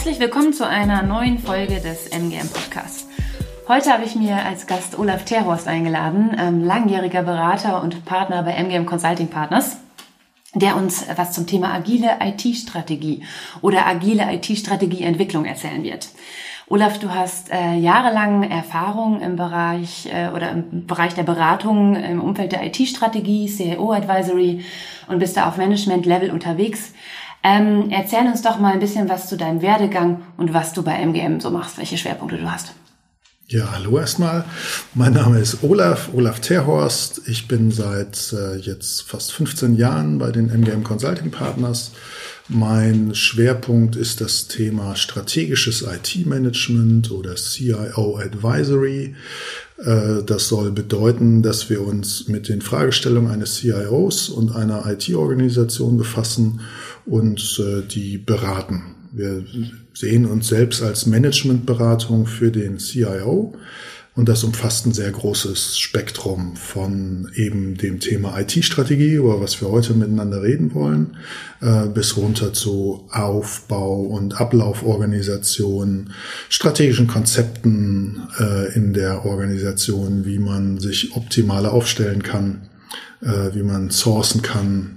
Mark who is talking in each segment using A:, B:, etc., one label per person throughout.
A: Herzlich willkommen zu einer neuen Folge des MGM Podcasts. Heute habe ich mir als Gast Olaf Terhorst eingeladen, ähm, langjähriger Berater und Partner bei MGM Consulting Partners, der uns was zum Thema agile IT-Strategie oder agile IT-Strategieentwicklung erzählen wird. Olaf, du hast äh, jahrelang Erfahrung im Bereich äh, oder im Bereich der Beratung im Umfeld der IT-Strategie, CEO Advisory und bist da auf Management-Level unterwegs. Ähm, erzähl uns doch mal ein bisschen was zu deinem Werdegang und was du bei MGM so machst, welche Schwerpunkte du hast.
B: Ja, hallo erstmal. Mein Name ist Olaf, Olaf Terhorst. Ich bin seit äh, jetzt fast 15 Jahren bei den MGM Consulting Partners. Mein Schwerpunkt ist das Thema strategisches IT-Management oder CIO Advisory. Äh, das soll bedeuten, dass wir uns mit den Fragestellungen eines CIOs und einer IT-Organisation befassen und äh, die beraten. Wir sehen uns selbst als Managementberatung für den CIO und das umfasst ein sehr großes Spektrum von eben dem Thema IT-Strategie, über was wir heute miteinander reden wollen, äh, bis runter zu Aufbau und Ablauforganisation, strategischen Konzepten äh, in der Organisation, wie man sich optimaler aufstellen kann, äh, wie man sourcen kann,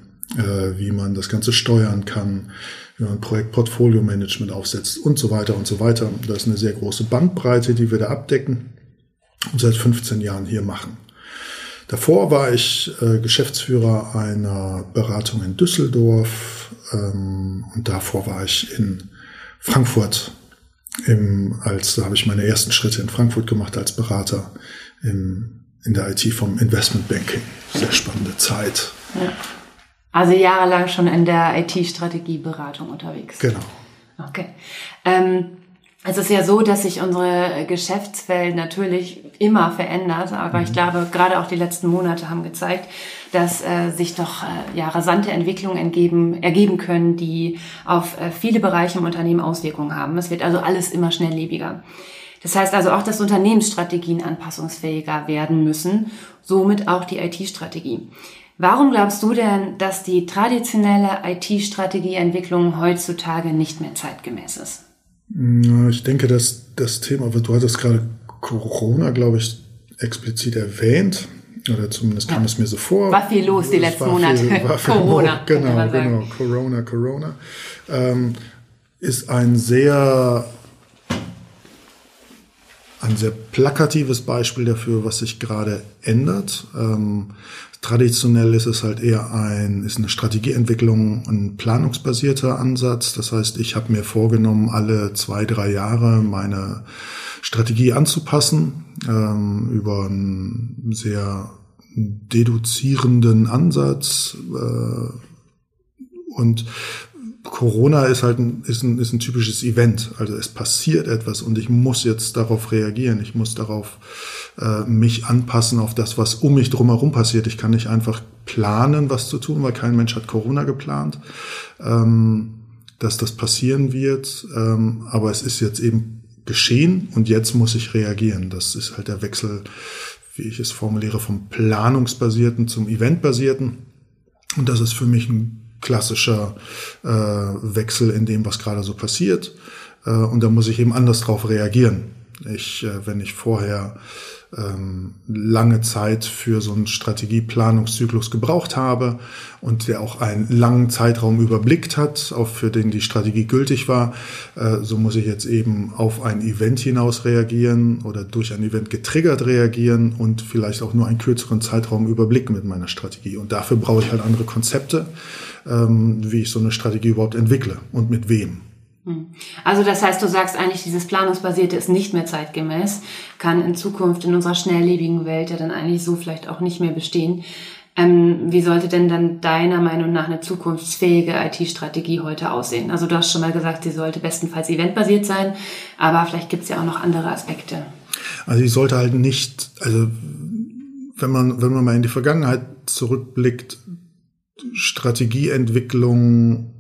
B: wie man das Ganze steuern kann, wie man Projektportfolio-Management aufsetzt und so weiter und so weiter. Das ist eine sehr große Bandbreite, die wir da abdecken und seit 15 Jahren hier machen. Davor war ich äh, Geschäftsführer einer Beratung in Düsseldorf ähm, und davor war ich in Frankfurt. Im, als da habe ich meine ersten Schritte in Frankfurt gemacht als Berater im, in der IT vom Investmentbanking. Sehr spannende Zeit.
A: Ja. Also jahrelang schon in der IT-Strategieberatung unterwegs.
B: Genau.
A: Okay. Ähm, es ist ja so, dass sich unsere Geschäftswelt natürlich immer verändert, aber mhm. ich glaube, gerade auch die letzten Monate haben gezeigt, dass äh, sich doch äh, ja rasante Entwicklungen entgeben, ergeben können, die auf äh, viele Bereiche im Unternehmen Auswirkungen haben. Es wird also alles immer schnelllebiger. Das heißt also auch, dass Unternehmensstrategien anpassungsfähiger werden müssen, somit auch die IT-Strategie. Warum glaubst du denn, dass die traditionelle IT-Strategieentwicklung heutzutage nicht mehr zeitgemäß ist?
B: Ich denke, dass das Thema, du hattest gerade Corona, glaube ich, explizit erwähnt. Oder zumindest kam ja. es mir so vor.
A: War viel los die letzten Monate. Viel,
B: Corona. Genau, genau. Corona, Corona. Ähm, ist ein sehr ein sehr plakatives Beispiel dafür, was sich gerade ändert. Ähm, traditionell ist es halt eher ein, ist eine Strategieentwicklung, ein planungsbasierter Ansatz. Das heißt, ich habe mir vorgenommen, alle zwei, drei Jahre meine Strategie anzupassen ähm, über einen sehr deduzierenden Ansatz. Äh, und Corona ist halt ein, ist, ein, ist ein typisches Event. Also es passiert etwas und ich muss jetzt darauf reagieren. Ich muss darauf äh, mich anpassen auf das, was um mich drumherum passiert. Ich kann nicht einfach planen, was zu tun, weil kein Mensch hat Corona geplant, ähm, dass das passieren wird. Ähm, aber es ist jetzt eben geschehen und jetzt muss ich reagieren. Das ist halt der Wechsel, wie ich es formuliere, vom planungsbasierten zum eventbasierten. Und das ist für mich ein klassischer äh, Wechsel in dem, was gerade so passiert. Äh, und da muss ich eben anders drauf reagieren. Ich, äh, wenn ich vorher ähm, lange Zeit für so einen Strategieplanungszyklus gebraucht habe und der auch einen langen Zeitraum überblickt hat, auch für den die Strategie gültig war, äh, so muss ich jetzt eben auf ein Event hinaus reagieren oder durch ein Event getriggert reagieren und vielleicht auch nur einen kürzeren Zeitraum überblicken mit meiner Strategie. Und dafür brauche ich halt andere Konzepte, ähm, wie ich so eine Strategie überhaupt entwickle und mit wem.
A: Hm. Also das heißt, du sagst eigentlich, dieses Planungsbasierte ist nicht mehr zeitgemäß, kann in Zukunft in unserer schnelllebigen Welt ja dann eigentlich so vielleicht auch nicht mehr bestehen. Ähm, wie sollte denn dann deiner Meinung nach eine zukunftsfähige IT-Strategie heute aussehen? Also du hast schon mal gesagt, sie sollte bestenfalls eventbasiert sein, aber vielleicht gibt es ja auch noch andere Aspekte.
B: Also ich sollte halt nicht, also wenn man, wenn man mal in die Vergangenheit zurückblickt, Strategieentwicklung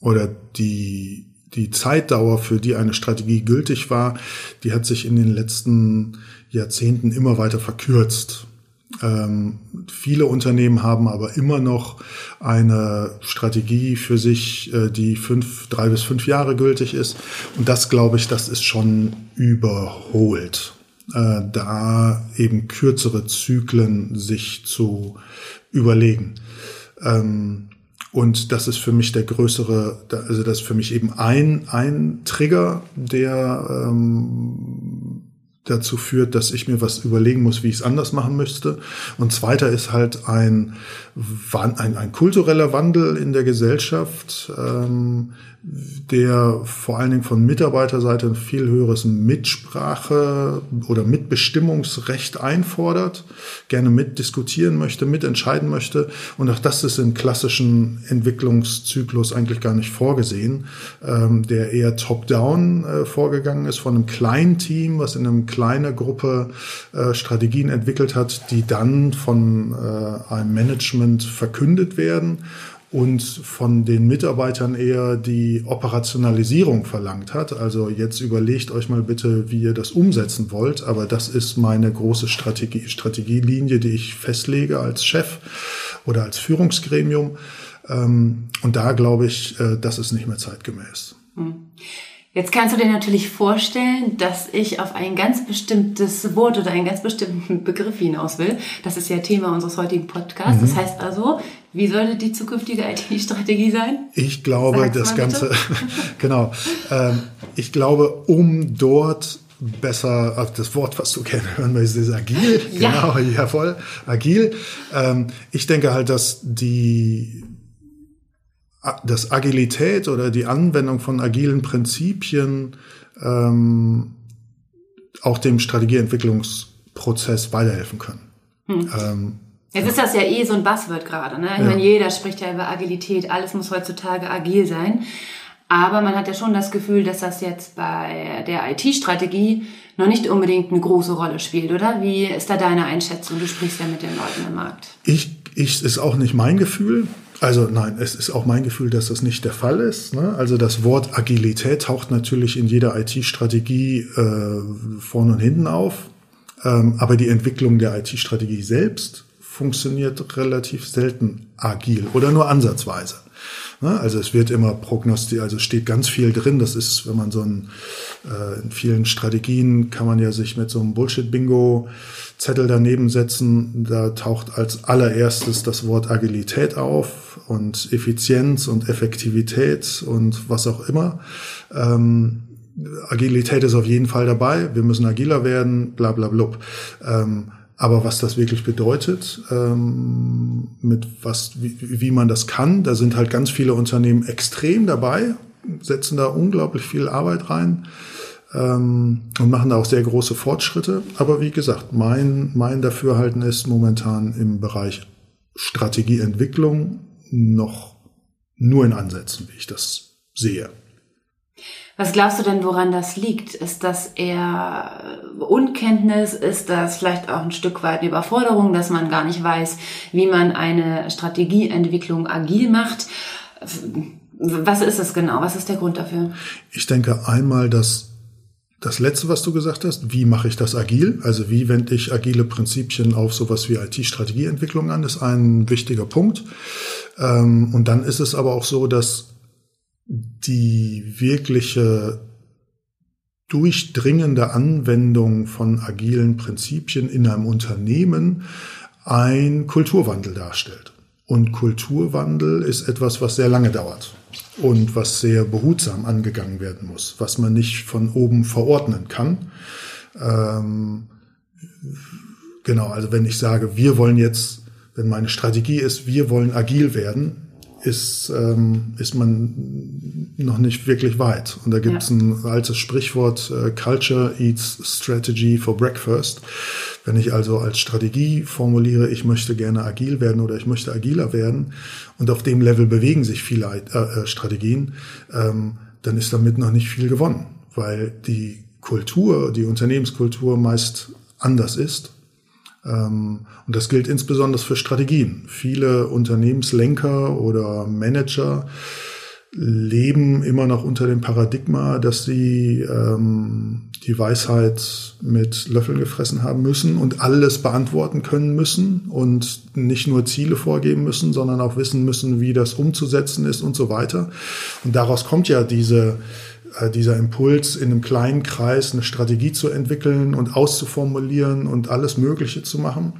B: oder die die Zeitdauer, für die eine Strategie gültig war, die hat sich in den letzten Jahrzehnten immer weiter verkürzt. Ähm, Viele Unternehmen haben aber immer noch eine Strategie für sich, äh, die fünf, drei bis fünf Jahre gültig ist. Und das, glaube ich, das ist schon überholt. Äh, da eben kürzere Zyklen sich zu überlegen. Ähm, und das ist für mich der größere, also das ist für mich eben ein, ein Trigger, der ähm, dazu führt, dass ich mir was überlegen muss, wie ich es anders machen müsste. Und zweiter ist halt ein, ein, ein kultureller Wandel in der Gesellschaft, ähm, der vor allen Dingen von Mitarbeiterseite ein viel höheres Mitsprache oder Mitbestimmungsrecht einfordert, gerne mitdiskutieren möchte, mitentscheiden möchte. Und auch das ist im klassischen Entwicklungszyklus eigentlich gar nicht vorgesehen, ähm, der eher top-down äh, vorgegangen ist von einem kleinen Team, was in einer kleinen Gruppe äh, Strategien entwickelt hat, die dann von äh, einem Management verkündet werden und von den Mitarbeitern eher die Operationalisierung verlangt hat. Also jetzt überlegt euch mal bitte, wie ihr das umsetzen wollt. Aber das ist meine große Strategie, Strategielinie, die ich festlege als Chef oder als Führungsgremium. Ähm, und da glaube ich, äh, das ist nicht mehr zeitgemäß. Hm.
A: Jetzt kannst du dir natürlich vorstellen, dass ich auf ein ganz bestimmtes Wort oder einen ganz bestimmten Begriff hinaus will. Das ist ja Thema unseres heutigen Podcasts. Mhm. Das heißt also, wie sollte die zukünftige IT-Strategie sein?
B: Ich glaube, Sag's das Ganze, genau. Ähm, ich glaube, um dort besser, also das Wort, was du gerne hören möchtest, ist agil. Ja. Genau, jawohl, agil. Ähm, ich denke halt, dass die dass Agilität oder die Anwendung von agilen Prinzipien ähm, auch dem Strategieentwicklungsprozess weiterhelfen können. Hm.
A: Ähm, Jetzt ist das ja eh so ein Buzzword gerade. Ne? Ich ja. meine, jeder spricht ja über Agilität, alles muss heutzutage agil sein. Aber man hat ja schon das Gefühl, dass das jetzt bei der IT-Strategie noch nicht unbedingt eine große Rolle spielt, oder? Wie ist da deine Einschätzung? Du sprichst ja mit den Leuten im Markt.
B: Ich, ich ist auch nicht mein Gefühl. Also nein, es ist auch mein Gefühl, dass das nicht der Fall ist. Ne? Also das Wort Agilität taucht natürlich in jeder IT-Strategie äh, vorne und hinten auf. Ähm, aber die Entwicklung der IT-Strategie selbst funktioniert relativ selten agil oder nur ansatzweise. Ne? Also es wird immer prognostiziert, also steht ganz viel drin. Das ist, wenn man so ein, äh, in vielen Strategien kann man ja sich mit so einem Bullshit-Bingo Zettel daneben setzen. Da taucht als allererstes das Wort Agilität auf und Effizienz und Effektivität und was auch immer. Ähm, Agilität ist auf jeden Fall dabei. Wir müssen agiler werden, bla bla blub. Ähm, aber was das wirklich bedeutet, ähm, mit was, wie, wie man das kann, da sind halt ganz viele Unternehmen extrem dabei, setzen da unglaublich viel Arbeit rein ähm, und machen da auch sehr große Fortschritte. Aber wie gesagt, mein, mein Dafürhalten ist momentan im Bereich Strategieentwicklung noch nur in Ansätzen, wie ich das sehe.
A: Was glaubst du denn, woran das liegt? Ist das eher Unkenntnis? Ist das vielleicht auch ein Stück weit Überforderung, dass man gar nicht weiß, wie man eine Strategieentwicklung agil macht? Was ist es genau? Was ist der Grund dafür?
B: Ich denke einmal, dass das letzte, was du gesagt hast, wie mache ich das agil? Also wie wende ich agile Prinzipien auf sowas wie IT-Strategieentwicklung an, ist ein wichtiger Punkt. Ähm, und dann ist es aber auch so, dass die wirkliche durchdringende Anwendung von agilen Prinzipien in einem Unternehmen ein Kulturwandel darstellt. Und Kulturwandel ist etwas, was sehr lange dauert und was sehr behutsam angegangen werden muss, was man nicht von oben verordnen kann. Ähm, genau, also wenn ich sage, wir wollen jetzt, wenn meine Strategie ist, wir wollen agil werden, ist, ähm, ist man noch nicht wirklich weit. Und da gibt es ja. ein altes Sprichwort, äh, Culture eats strategy for breakfast. Wenn ich also als Strategie formuliere, ich möchte gerne agil werden oder ich möchte agiler werden und auf dem Level bewegen sich viele äh, äh, Strategien, ähm, dann ist damit noch nicht viel gewonnen, weil die Kultur, die Unternehmenskultur meist anders ist und das gilt insbesondere für Strategien. Viele Unternehmenslenker oder Manager leben immer noch unter dem Paradigma, dass sie ähm, die Weisheit mit Löffeln gefressen haben müssen und alles beantworten können müssen und nicht nur Ziele vorgeben müssen, sondern auch wissen müssen, wie das umzusetzen ist und so weiter. Und daraus kommt ja diese äh, dieser Impuls, in einem kleinen Kreis eine Strategie zu entwickeln und auszuformulieren und alles Mögliche zu machen,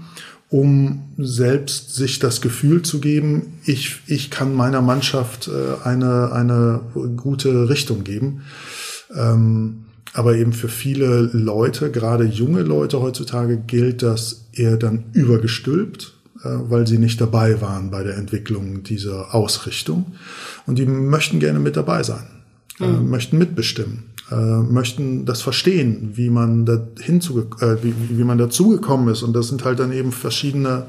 B: um selbst sich das Gefühl zu geben, ich, ich kann meiner Mannschaft äh, eine, eine gute Richtung geben. Ähm, aber eben für viele Leute, gerade junge Leute heutzutage, gilt das eher dann übergestülpt, äh, weil sie nicht dabei waren bei der Entwicklung dieser Ausrichtung. Und die möchten gerne mit dabei sein äh, mhm. möchten mitbestimmen, äh, möchten das verstehen, wie man da hinzu, äh, wie, wie man dazugekommen ist. Und das sind halt dann eben verschiedene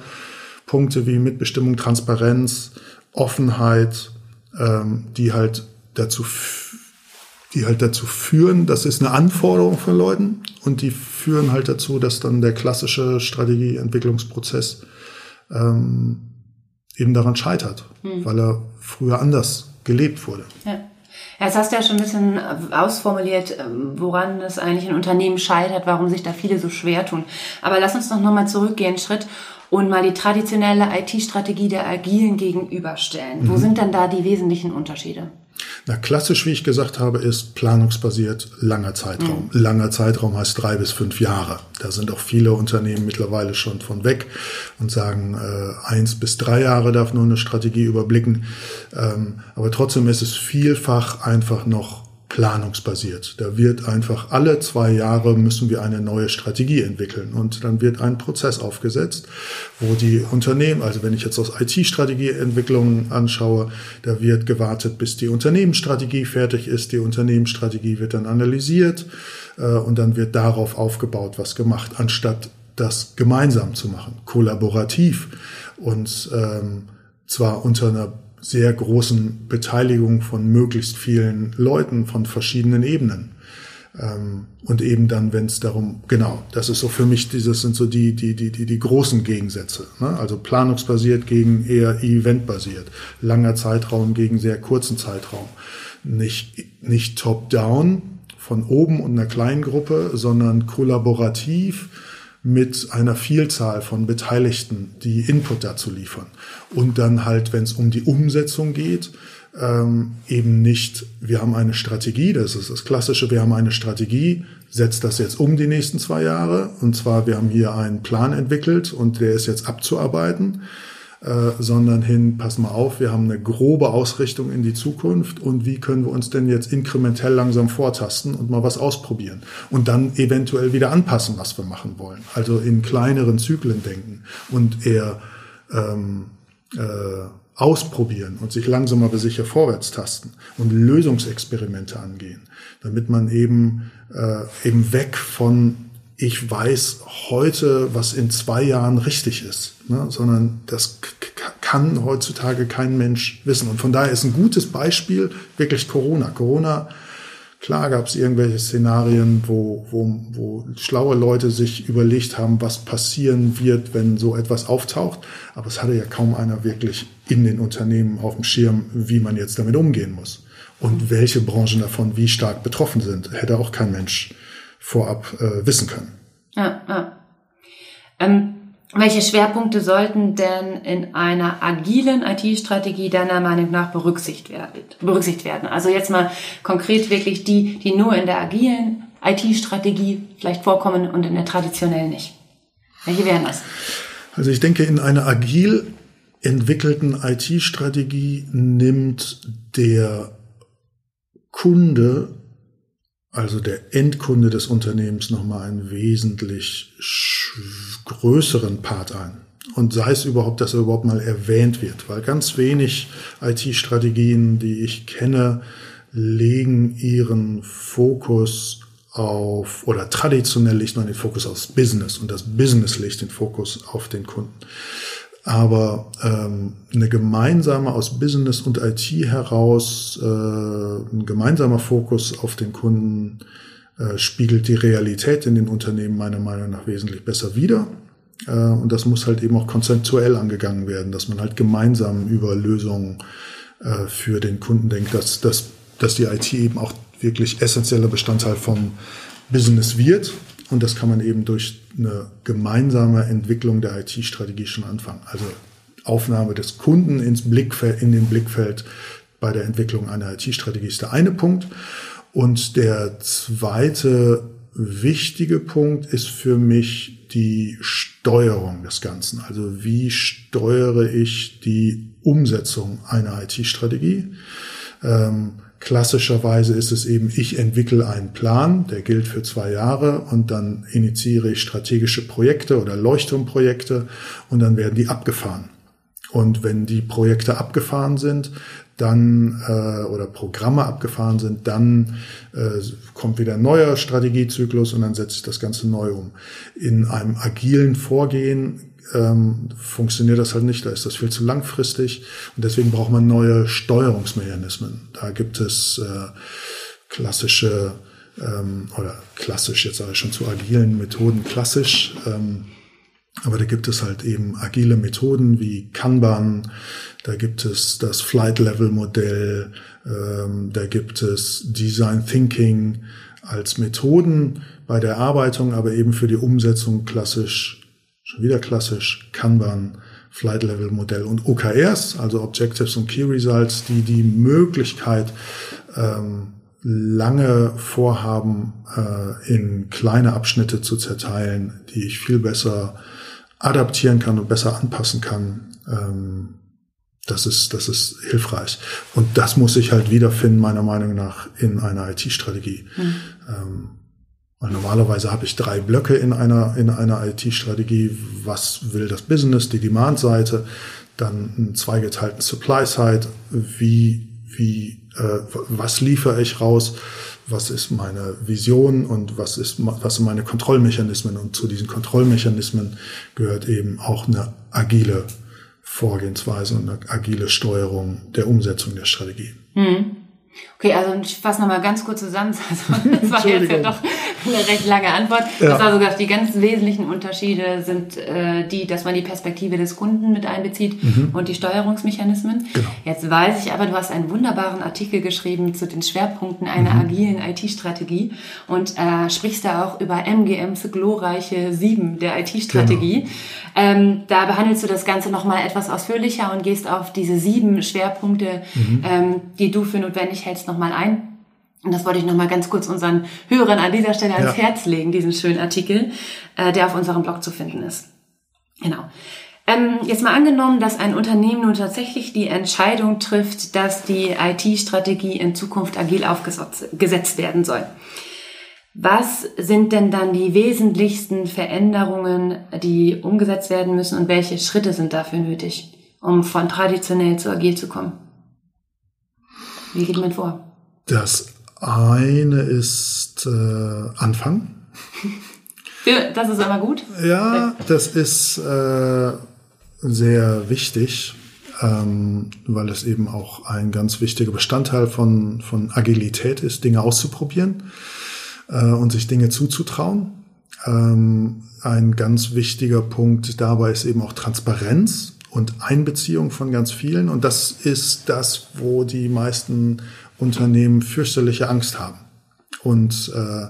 B: Punkte wie Mitbestimmung, Transparenz, Offenheit, ähm, die halt dazu die halt dazu führen, das ist eine Anforderung von Leuten und die führen halt dazu, dass dann der klassische Strategieentwicklungsprozess ähm, eben daran scheitert, mhm. weil er früher anders gelebt wurde.
A: Ja. Jetzt hast du ja schon ein bisschen äh, ausformuliert, ähm, woran es eigentlich ein Unternehmen scheitert, warum sich da viele so schwer tun. Aber lass uns doch nochmal zurückgehen, einen Schritt und mal die traditionelle IT-Strategie der Agilen gegenüberstellen. Mhm. Wo sind denn da die wesentlichen Unterschiede?
B: Na, klassisch, wie ich gesagt habe, ist planungsbasiert langer Zeitraum. Mhm. Langer Zeitraum heißt drei bis fünf Jahre. Da sind auch viele Unternehmen mittlerweile schon von weg und sagen, äh, eins bis drei Jahre darf nur eine Strategie überblicken. Ähm, aber trotzdem ist es vielfach einfach noch planungsbasiert. Da wird einfach alle zwei Jahre müssen wir eine neue Strategie entwickeln und dann wird ein Prozess aufgesetzt, wo die Unternehmen, also wenn ich jetzt aus IT-Strategieentwicklung anschaue, da wird gewartet, bis die Unternehmensstrategie fertig ist. Die Unternehmensstrategie wird dann analysiert äh, und dann wird darauf aufgebaut, was gemacht, anstatt das gemeinsam zu machen, kollaborativ und ähm, zwar unter einer sehr großen Beteiligung von möglichst vielen Leuten von verschiedenen Ebenen. Ähm, und eben dann, wenn es darum, genau, das ist so für mich, dieses sind so die, die, die, die, die großen Gegensätze. Ne? Also planungsbasiert gegen eher eventbasiert. Langer Zeitraum gegen sehr kurzen Zeitraum. Nicht, nicht top-down von oben und einer kleinen Gruppe, sondern kollaborativ mit einer Vielzahl von Beteiligten, die Input dazu liefern. Und dann halt, wenn es um die Umsetzung geht, ähm, eben nicht, wir haben eine Strategie, das ist das Klassische, wir haben eine Strategie, setzt das jetzt um die nächsten zwei Jahre. Und zwar, wir haben hier einen Plan entwickelt und der ist jetzt abzuarbeiten. Äh, sondern hin, pass mal auf, wir haben eine grobe Ausrichtung in die Zukunft und wie können wir uns denn jetzt inkrementell langsam vortasten und mal was ausprobieren und dann eventuell wieder anpassen, was wir machen wollen. Also in kleineren Zyklen denken und eher ähm, äh, ausprobieren und sich langsam aber sicher vorwärts tasten und Lösungsexperimente angehen, damit man eben äh, eben weg von ich weiß heute, was in zwei Jahren richtig ist, ne? sondern das kann heutzutage kein Mensch wissen. Und von daher ist ein gutes Beispiel wirklich Corona. Corona, klar gab es irgendwelche Szenarien, wo, wo, wo schlaue Leute sich überlegt haben, was passieren wird, wenn so etwas auftaucht. Aber es hatte ja kaum einer wirklich in den Unternehmen auf dem Schirm, wie man jetzt damit umgehen muss. Und welche Branchen davon wie stark betroffen sind, hätte auch kein Mensch vorab äh, wissen können.
A: Ja, ja. Ähm, welche Schwerpunkte sollten denn in einer agilen IT-Strategie deiner Meinung nach berücksichtigt werden? Also jetzt mal konkret wirklich die, die nur in der agilen IT-Strategie vielleicht vorkommen und in der traditionellen nicht. Welche wären das?
B: Also ich denke, in einer agil entwickelten IT-Strategie nimmt der Kunde also der Endkunde des Unternehmens nochmal einen wesentlich größeren Part ein. Und sei es überhaupt, dass er überhaupt mal erwähnt wird, weil ganz wenig IT-Strategien, die ich kenne, legen ihren Fokus auf, oder traditionell legt man den Fokus aufs Business und das Business legt den Fokus auf den Kunden. Aber ähm, eine gemeinsame aus Business und IT heraus, äh, ein gemeinsamer Fokus auf den Kunden äh, spiegelt die Realität in den Unternehmen meiner Meinung nach wesentlich besser wider. Äh, und das muss halt eben auch konzeptuell angegangen werden, dass man halt gemeinsam über Lösungen äh, für den Kunden denkt, dass, dass, dass die IT eben auch wirklich essentieller Bestandteil vom Business wird. Und das kann man eben durch eine gemeinsame Entwicklung der IT-Strategie schon anfangen. Also Aufnahme des Kunden ins Blickfeld, in den Blickfeld bei der Entwicklung einer IT-Strategie ist der eine Punkt. Und der zweite wichtige Punkt ist für mich die Steuerung des Ganzen. Also wie steuere ich die Umsetzung einer IT-Strategie? Ähm, klassischerweise ist es eben, ich entwickle einen Plan, der gilt für zwei Jahre und dann initiiere ich strategische Projekte oder Leuchtturmprojekte und dann werden die abgefahren. Und wenn die Projekte abgefahren sind, dann äh, oder Programme abgefahren sind, dann äh, kommt wieder ein neuer Strategiezyklus und dann setzt sich das Ganze neu um. In einem agilen Vorgehen ähm, funktioniert das halt nicht, da ist das viel zu langfristig und deswegen braucht man neue Steuerungsmechanismen. Da gibt es äh, klassische ähm, oder klassisch, jetzt sage ich schon zu agilen Methoden klassisch, ähm, aber da gibt es halt eben agile Methoden wie Kanban, da gibt es das Flight Level Modell, ähm, da gibt es Design Thinking als Methoden bei der Erarbeitung, aber eben für die Umsetzung klassisch, schon wieder klassisch, Kanban, Flight Level Modell. Und OKRs, also Objectives und Key Results, die die Möglichkeit ähm, lange Vorhaben äh, in kleine Abschnitte zu zerteilen, die ich viel besser adaptieren kann und besser anpassen kann, ähm, das ist, das ist hilfreich. Und das muss ich halt wiederfinden, meiner Meinung nach, in einer IT-Strategie. Mhm. Ähm, weil normalerweise habe ich drei Blöcke in einer, in einer IT-Strategie. Was will das Business, die Demand-Seite, dann einen zweigeteilten Supply-Side, wie, wie, äh, was liefere ich raus, was ist meine Vision und was ist, was sind meine Kontrollmechanismen. Und zu diesen Kontrollmechanismen gehört eben auch eine agile Vorgehensweise und eine agile Steuerung der Umsetzung der Strategie.
A: Mhm. Okay, also ich fasse nochmal ganz kurz zusammen. Das war jetzt ja doch eine recht lange Antwort. Ja. Das war sogar die ganz wesentlichen Unterschiede sind äh, die, dass man die Perspektive des Kunden mit einbezieht mhm. und die Steuerungsmechanismen. Genau. Jetzt weiß ich aber, du hast einen wunderbaren Artikel geschrieben zu den Schwerpunkten einer mhm. agilen IT-Strategie und äh, sprichst da auch über MGMs glorreiche Sieben der IT-Strategie. Genau. Ähm, da behandelst du das Ganze nochmal etwas ausführlicher und gehst auf diese sieben Schwerpunkte, mhm. ähm, die du für notwendig hältst, nochmal ein. Und das wollte ich nochmal ganz kurz unseren Hörern an dieser Stelle ans ja. Herz legen, diesen schönen Artikel, äh, der auf unserem Blog zu finden ist. Genau. Ähm, jetzt mal angenommen, dass ein Unternehmen nun tatsächlich die Entscheidung trifft, dass die IT-Strategie in Zukunft agil aufgesetzt werden soll. Was sind denn dann die wesentlichsten Veränderungen, die umgesetzt werden müssen und welche Schritte sind dafür nötig, um von traditionell zu agil zu kommen? Wie geht man vor?
B: Das eine ist äh, Anfang.
A: Das ist aber gut.
B: Ja, das ist äh, sehr wichtig, ähm, weil es eben auch ein ganz wichtiger Bestandteil von, von Agilität ist, Dinge auszuprobieren äh, und sich Dinge zuzutrauen. Ähm, ein ganz wichtiger Punkt dabei ist eben auch Transparenz und Einbeziehung von ganz vielen. Und das ist das, wo die meisten Unternehmen fürchterliche Angst haben und äh,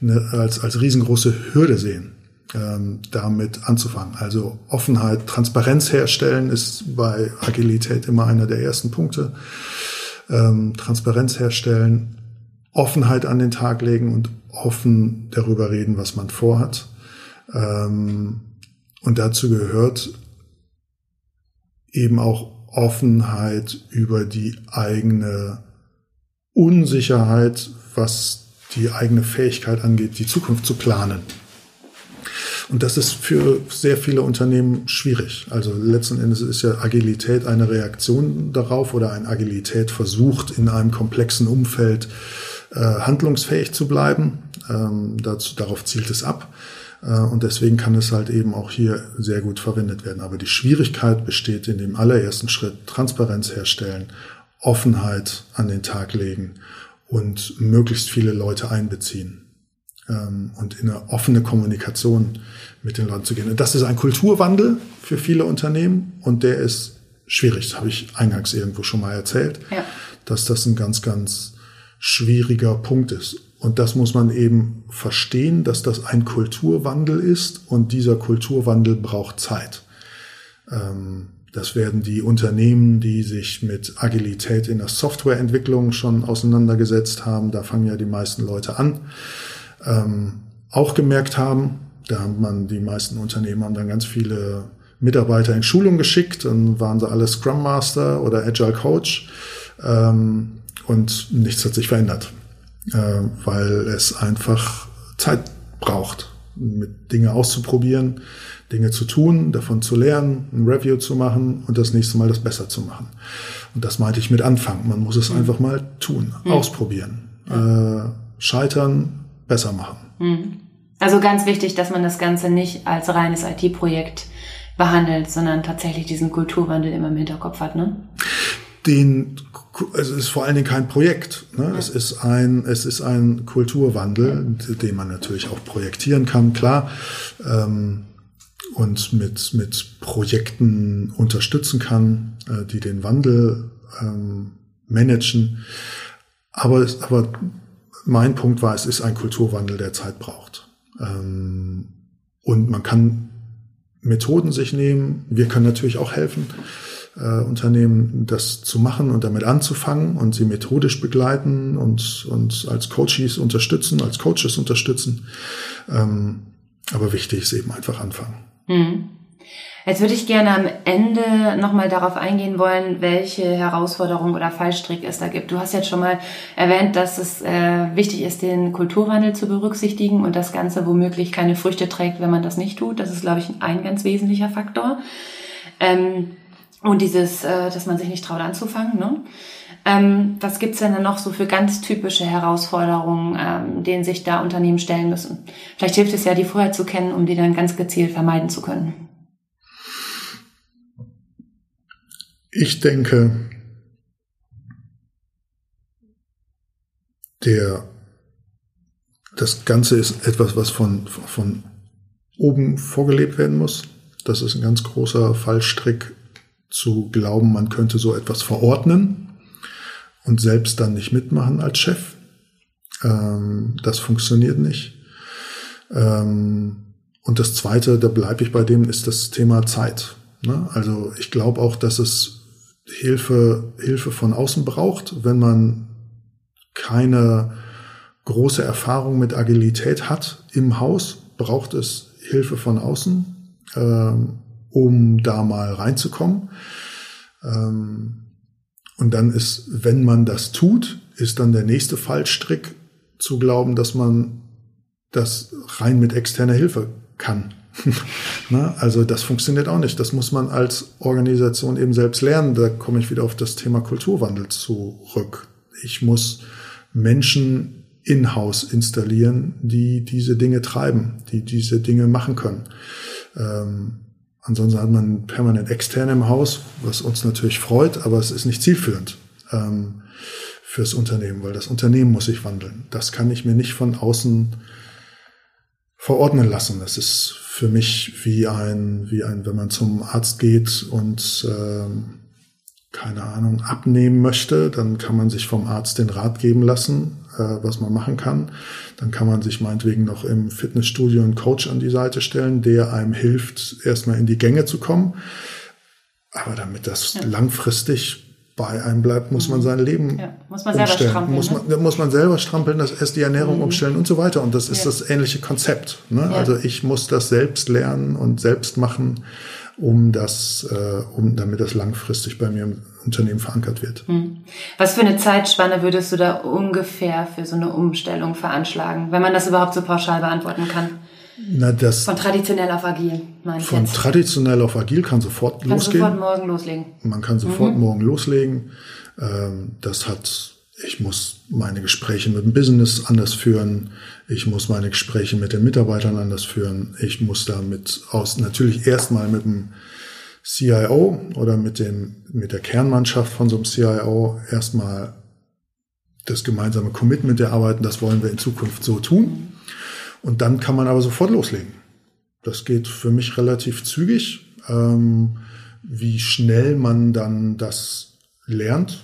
B: ne, als, als riesengroße Hürde sehen, ähm, damit anzufangen. Also Offenheit, Transparenz herstellen ist bei Agilität immer einer der ersten Punkte. Ähm, Transparenz herstellen, Offenheit an den Tag legen und offen darüber reden, was man vorhat. Ähm, und dazu gehört eben auch Offenheit über die eigene Unsicherheit, was die eigene Fähigkeit angeht, die Zukunft zu planen. Und das ist für sehr viele Unternehmen schwierig. Also letzten Endes ist ja Agilität eine Reaktion darauf oder ein Agilität versucht in einem komplexen Umfeld äh, handlungsfähig zu bleiben. Ähm, dazu, darauf zielt es ab. Äh, und deswegen kann es halt eben auch hier sehr gut verwendet werden. Aber die Schwierigkeit besteht in dem allerersten Schritt, Transparenz herstellen, Offenheit an den Tag legen und möglichst viele Leute einbeziehen ähm, und in eine offene Kommunikation mit den Leuten zu gehen. Und das ist ein Kulturwandel für viele Unternehmen und der ist schwierig. Das habe ich eingangs irgendwo schon mal erzählt,
A: Ja.
B: dass das ein ganz, ganz schwieriger Punkt ist. Und das muss man eben verstehen, dass das ein Kulturwandel ist und dieser Kulturwandel braucht Zeit. Ähm, das werden die Unternehmen, die sich mit Agilität in der Softwareentwicklung schon auseinandergesetzt haben, da fangen ja die meisten Leute an, ähm, auch gemerkt haben. Da haben man, die meisten Unternehmen haben dann ganz viele Mitarbeiter in Schulung geschickt, dann waren sie alle Scrum Master oder Agile Coach ähm, und nichts hat sich verändert, äh, weil es einfach Zeit braucht, mit Dinge auszuprobieren, Dinge zu tun, davon zu lernen, ein Review zu machen und das nächste Mal das besser zu machen. Und das meinte ich mit Anfang. Man muss es einfach mal tun, ausprobieren, äh, scheitern, besser machen.
A: Also ganz wichtig, dass man das Ganze nicht als reines IT-Projekt behandelt, sondern tatsächlich diesen Kulturwandel immer im Hinterkopf hat, ne?
B: den, also es ist vor allen Dingen kein Projekt. Ne? Es ist ein, es ist ein Kulturwandel, den man natürlich auch projektieren kann, klar, ähm, und mit mit Projekten unterstützen kann, äh, die den Wandel ähm, managen. Aber aber mein Punkt war, es ist ein Kulturwandel, der Zeit braucht. Ähm, und man kann Methoden sich nehmen. Wir können natürlich auch helfen äh, Unternehmen das zu machen und damit anzufangen und sie methodisch begleiten und, und als Coaches unterstützen, als Coaches unterstützen. Ähm, aber wichtig ist eben einfach anfangen.
A: Hm. Jetzt würde ich gerne am Ende nochmal darauf eingehen wollen, welche Herausforderungen oder Fallstrick es da gibt. Du hast jetzt schon mal erwähnt, dass es äh, wichtig ist, den Kulturwandel zu berücksichtigen und das Ganze womöglich keine Früchte trägt, wenn man das nicht tut. Das ist, glaube ich, ein ganz wesentlicher Faktor. Ähm, und dieses, äh, dass man sich nicht traut anzufangen. Ne? Ähm, was gibt's denn dann noch so für ganz typische Herausforderungen, ähm, denen sich da Unternehmen stellen müssen? Vielleicht hilft es ja, die vorher zu kennen, um die dann ganz gezielt vermeiden zu können.
B: Ich denke, der, das Ganze ist etwas, was von, von oben vorgelebt werden muss. Das ist ein ganz großer Fallstrick zu glauben, man könnte so etwas verordnen und selbst dann nicht mitmachen als Chef. Ähm, das funktioniert nicht. Ähm, und das Zweite, da bleibe ich bei dem, ist das Thema Zeit. Ne? Also ich glaube auch, dass es Hilfe, Hilfe von außen braucht, wenn man keine große Erfahrung mit Agilität hat im Haus, braucht es Hilfe von außen. Ähm, um da mal reinzukommen. Ähm, und dann ist, wenn man das tut, ist dann der nächste Fallstrick zu glauben, dass man das rein mit externer Hilfe kann. Na, also das funktioniert auch nicht. Das muss man als Organisation eben selbst lernen. Da komme ich wieder auf das Thema Kulturwandel zurück. Ich muss Menschen in-house installieren, die diese Dinge treiben, die diese Dinge machen können. Ähm, Ansonsten hat man permanent externe im Haus, was uns natürlich freut, aber es ist nicht zielführend ähm, fürs Unternehmen, weil das Unternehmen muss sich wandeln. Das kann ich mir nicht von außen verordnen lassen. Das ist für mich wie ein, wie ein, wenn man zum Arzt geht und ähm, keine Ahnung abnehmen möchte, dann kann man sich vom Arzt den Rat geben lassen, was man machen kann. Dann kann man sich meinetwegen noch im Fitnessstudio einen Coach an die Seite stellen, der einem hilft, erstmal in die Gänge zu kommen. Aber damit das ja. langfristig bei einem bleibt, muss man sein Leben
A: ja, muss man selber
B: umstellen.
A: strampeln.
B: Muss man,
A: ne?
B: muss man selber strampeln, das erst die Ernährung
A: Mhm.
B: umstellen und so weiter. Und das ist
A: Ja.
B: das ähnliche Konzept. Ne? Also ich muss das selbst lernen und selbst machen, um das, äh, um damit das langfristig bei mir im Unternehmen verankert wird.
A: Hm. Was für eine Zeitspanne würdest du da ungefähr für so eine Umstellung veranschlagen, wenn man das überhaupt so pauschal beantworten kann?
B: Na, das
A: Von traditionell auf agil, meine ich
B: von
A: jetzt.
B: traditionell auf agil kann sofort
A: Kannst
B: losgehen.
A: sofort morgen loslegen.
B: Man kann sofort morgen loslegen. Ähm, Das hat, ich muss meine Gespräche mit dem Business anders führen. Ich muss meine Gespräche mit den Mitarbeitern anders führen. Ich muss damit aus, natürlich erstmal mit dem CIO oder mit dem, mit der Kernmannschaft von so einem CIO erstmal das gemeinsame Commitment erarbeiten. Das wollen wir in Zukunft so tun. Und dann kann man aber sofort loslegen. Das geht für mich relativ zügig. Ähm, wie schnell man dann das lernt.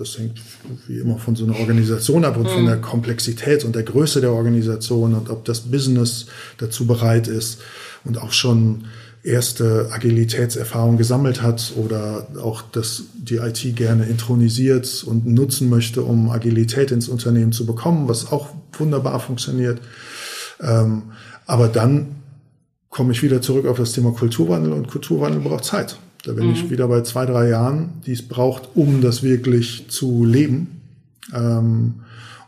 B: Das hängt wie immer von so einer Organisation ab und mhm. von der Komplexität und der Größe der Organisation und ob das Business dazu bereit ist und auch schon erste Agilitätserfahrung gesammelt hat oder auch das die IT gerne intronisiert und nutzen möchte, um Agilität ins Unternehmen zu bekommen, was auch wunderbar funktioniert. Ähm, aber dann komme ich wieder zurück auf das Thema Kulturwandel und Kulturwandel braucht Zeit. Da bin mhm. ich wieder bei zwei, drei Jahren, die es braucht, um das wirklich zu leben. Ähm,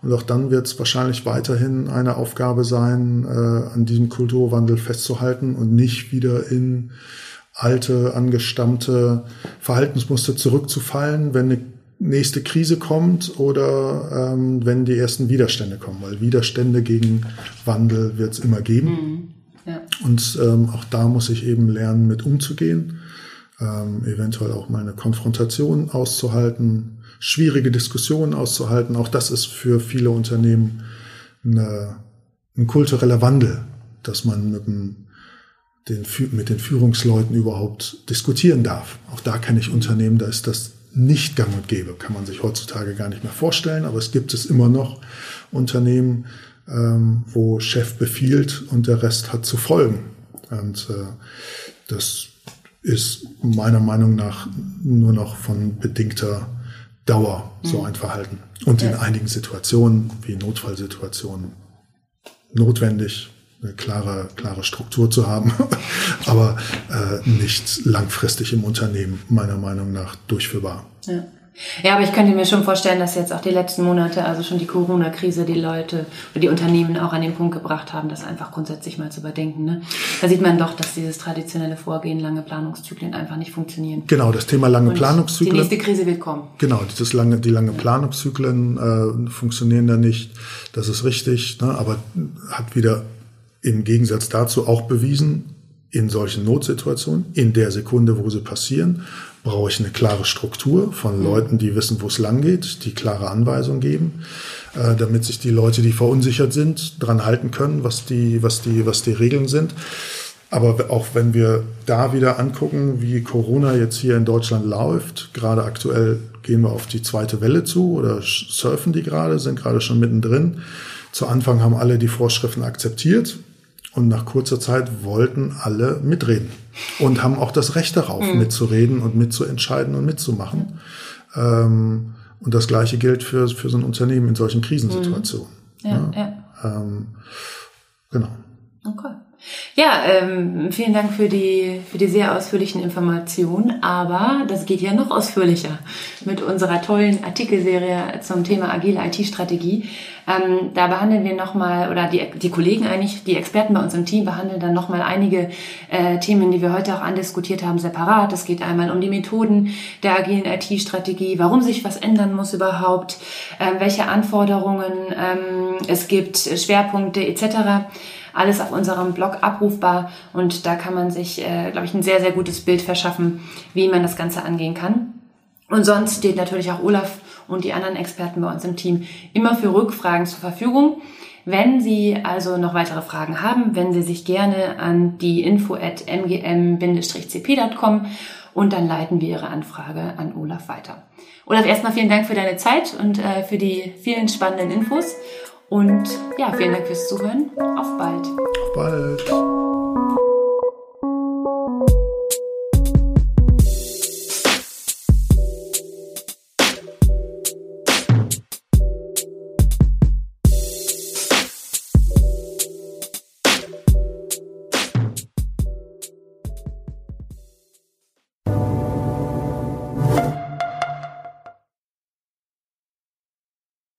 B: und auch dann wird es wahrscheinlich weiterhin eine Aufgabe sein, äh, an diesem Kulturwandel festzuhalten und nicht wieder in alte, angestammte Verhaltensmuster zurückzufallen, wenn eine nächste Krise kommt oder ähm, wenn die ersten Widerstände kommen. Weil Widerstände gegen Wandel wird es immer geben. Mhm. Ja. Und ähm, auch da muss ich eben lernen, mit umzugehen, ähm, eventuell auch mal eine Konfrontation auszuhalten, schwierige Diskussionen auszuhalten. Auch das ist für viele Unternehmen eine, ein kultureller Wandel, dass man mit, dem, den, mit den Führungsleuten überhaupt diskutieren darf. Auch da kenne ich Unternehmen, da ist das nicht gang und gäbe, kann man sich heutzutage gar nicht mehr vorstellen, aber es gibt es immer noch Unternehmen, ähm, wo Chef befiehlt und der Rest hat zu folgen. Und äh, das ist meiner Meinung nach nur noch von bedingter Dauer so mhm. ein Verhalten. Und ja. in einigen Situationen, wie Notfallsituationen, notwendig, eine klare, klare Struktur zu haben, aber äh, nicht langfristig im Unternehmen meiner Meinung nach durchführbar.
A: Ja. Ja, aber ich könnte mir schon vorstellen, dass jetzt auch die letzten Monate, also schon die Corona-Krise, die Leute oder die Unternehmen auch an den Punkt gebracht haben, das einfach grundsätzlich mal zu überdenken. Ne? Da sieht man doch, dass dieses traditionelle Vorgehen, lange Planungszyklen einfach nicht funktionieren.
B: Genau, das Thema lange Und Planungszyklen.
A: Die nächste Krise wird kommen.
B: Genau, dieses lange, die lange Planungszyklen äh, funktionieren da nicht. Das ist richtig, ne? aber hat wieder im Gegensatz dazu auch bewiesen, in solchen Notsituationen, in der Sekunde, wo sie passieren, brauche ich eine klare Struktur von mhm. Leuten, die wissen, wo es lang geht, die klare Anweisungen geben, äh, damit sich die Leute, die verunsichert sind, dran halten können, was die, was die, was die Regeln sind. Aber auch wenn wir da wieder angucken, wie Corona jetzt hier in Deutschland läuft, gerade aktuell gehen wir auf die zweite Welle zu oder surfen die gerade, sind gerade schon mittendrin. Zu Anfang haben alle die Vorschriften akzeptiert, und nach kurzer Zeit wollten alle mitreden und haben auch das Recht darauf, mhm. mitzureden und mitzuentscheiden und mitzumachen. Ähm, und das Gleiche gilt für, für so ein Unternehmen in solchen Krisensituationen. Mhm. Ja, ja. ja. Ähm, genau.
A: Okay. Ja, ähm, vielen Dank für die, für die sehr ausführlichen Informationen. Aber das geht ja noch ausführlicher mit unserer tollen Artikelserie zum Thema agile IT-Strategie. Ähm, da behandeln wir nochmal, oder die, die Kollegen eigentlich, die Experten bei uns im Team behandeln dann nochmal einige äh, Themen, die wir heute auch andiskutiert haben, separat. Es geht einmal um die Methoden der agilen IT-Strategie, warum sich was ändern muss überhaupt, äh, welche Anforderungen ähm, es gibt, Schwerpunkte etc alles auf unserem Blog abrufbar und da kann man sich, äh, glaube ich, ein sehr, sehr gutes Bild verschaffen, wie man das Ganze angehen kann. Und sonst steht natürlich auch Olaf und die anderen Experten bei uns im Team immer für Rückfragen zur Verfügung. Wenn Sie also noch weitere Fragen haben, wenden Sie sich gerne an die info at mgm-cp.com und dann leiten wir Ihre Anfrage an Olaf weiter. Olaf, erstmal vielen Dank für deine Zeit und äh, für die vielen spannenden Infos und ja, vielen Dank fürs Zuhören. Auf bald.
B: Auf bald.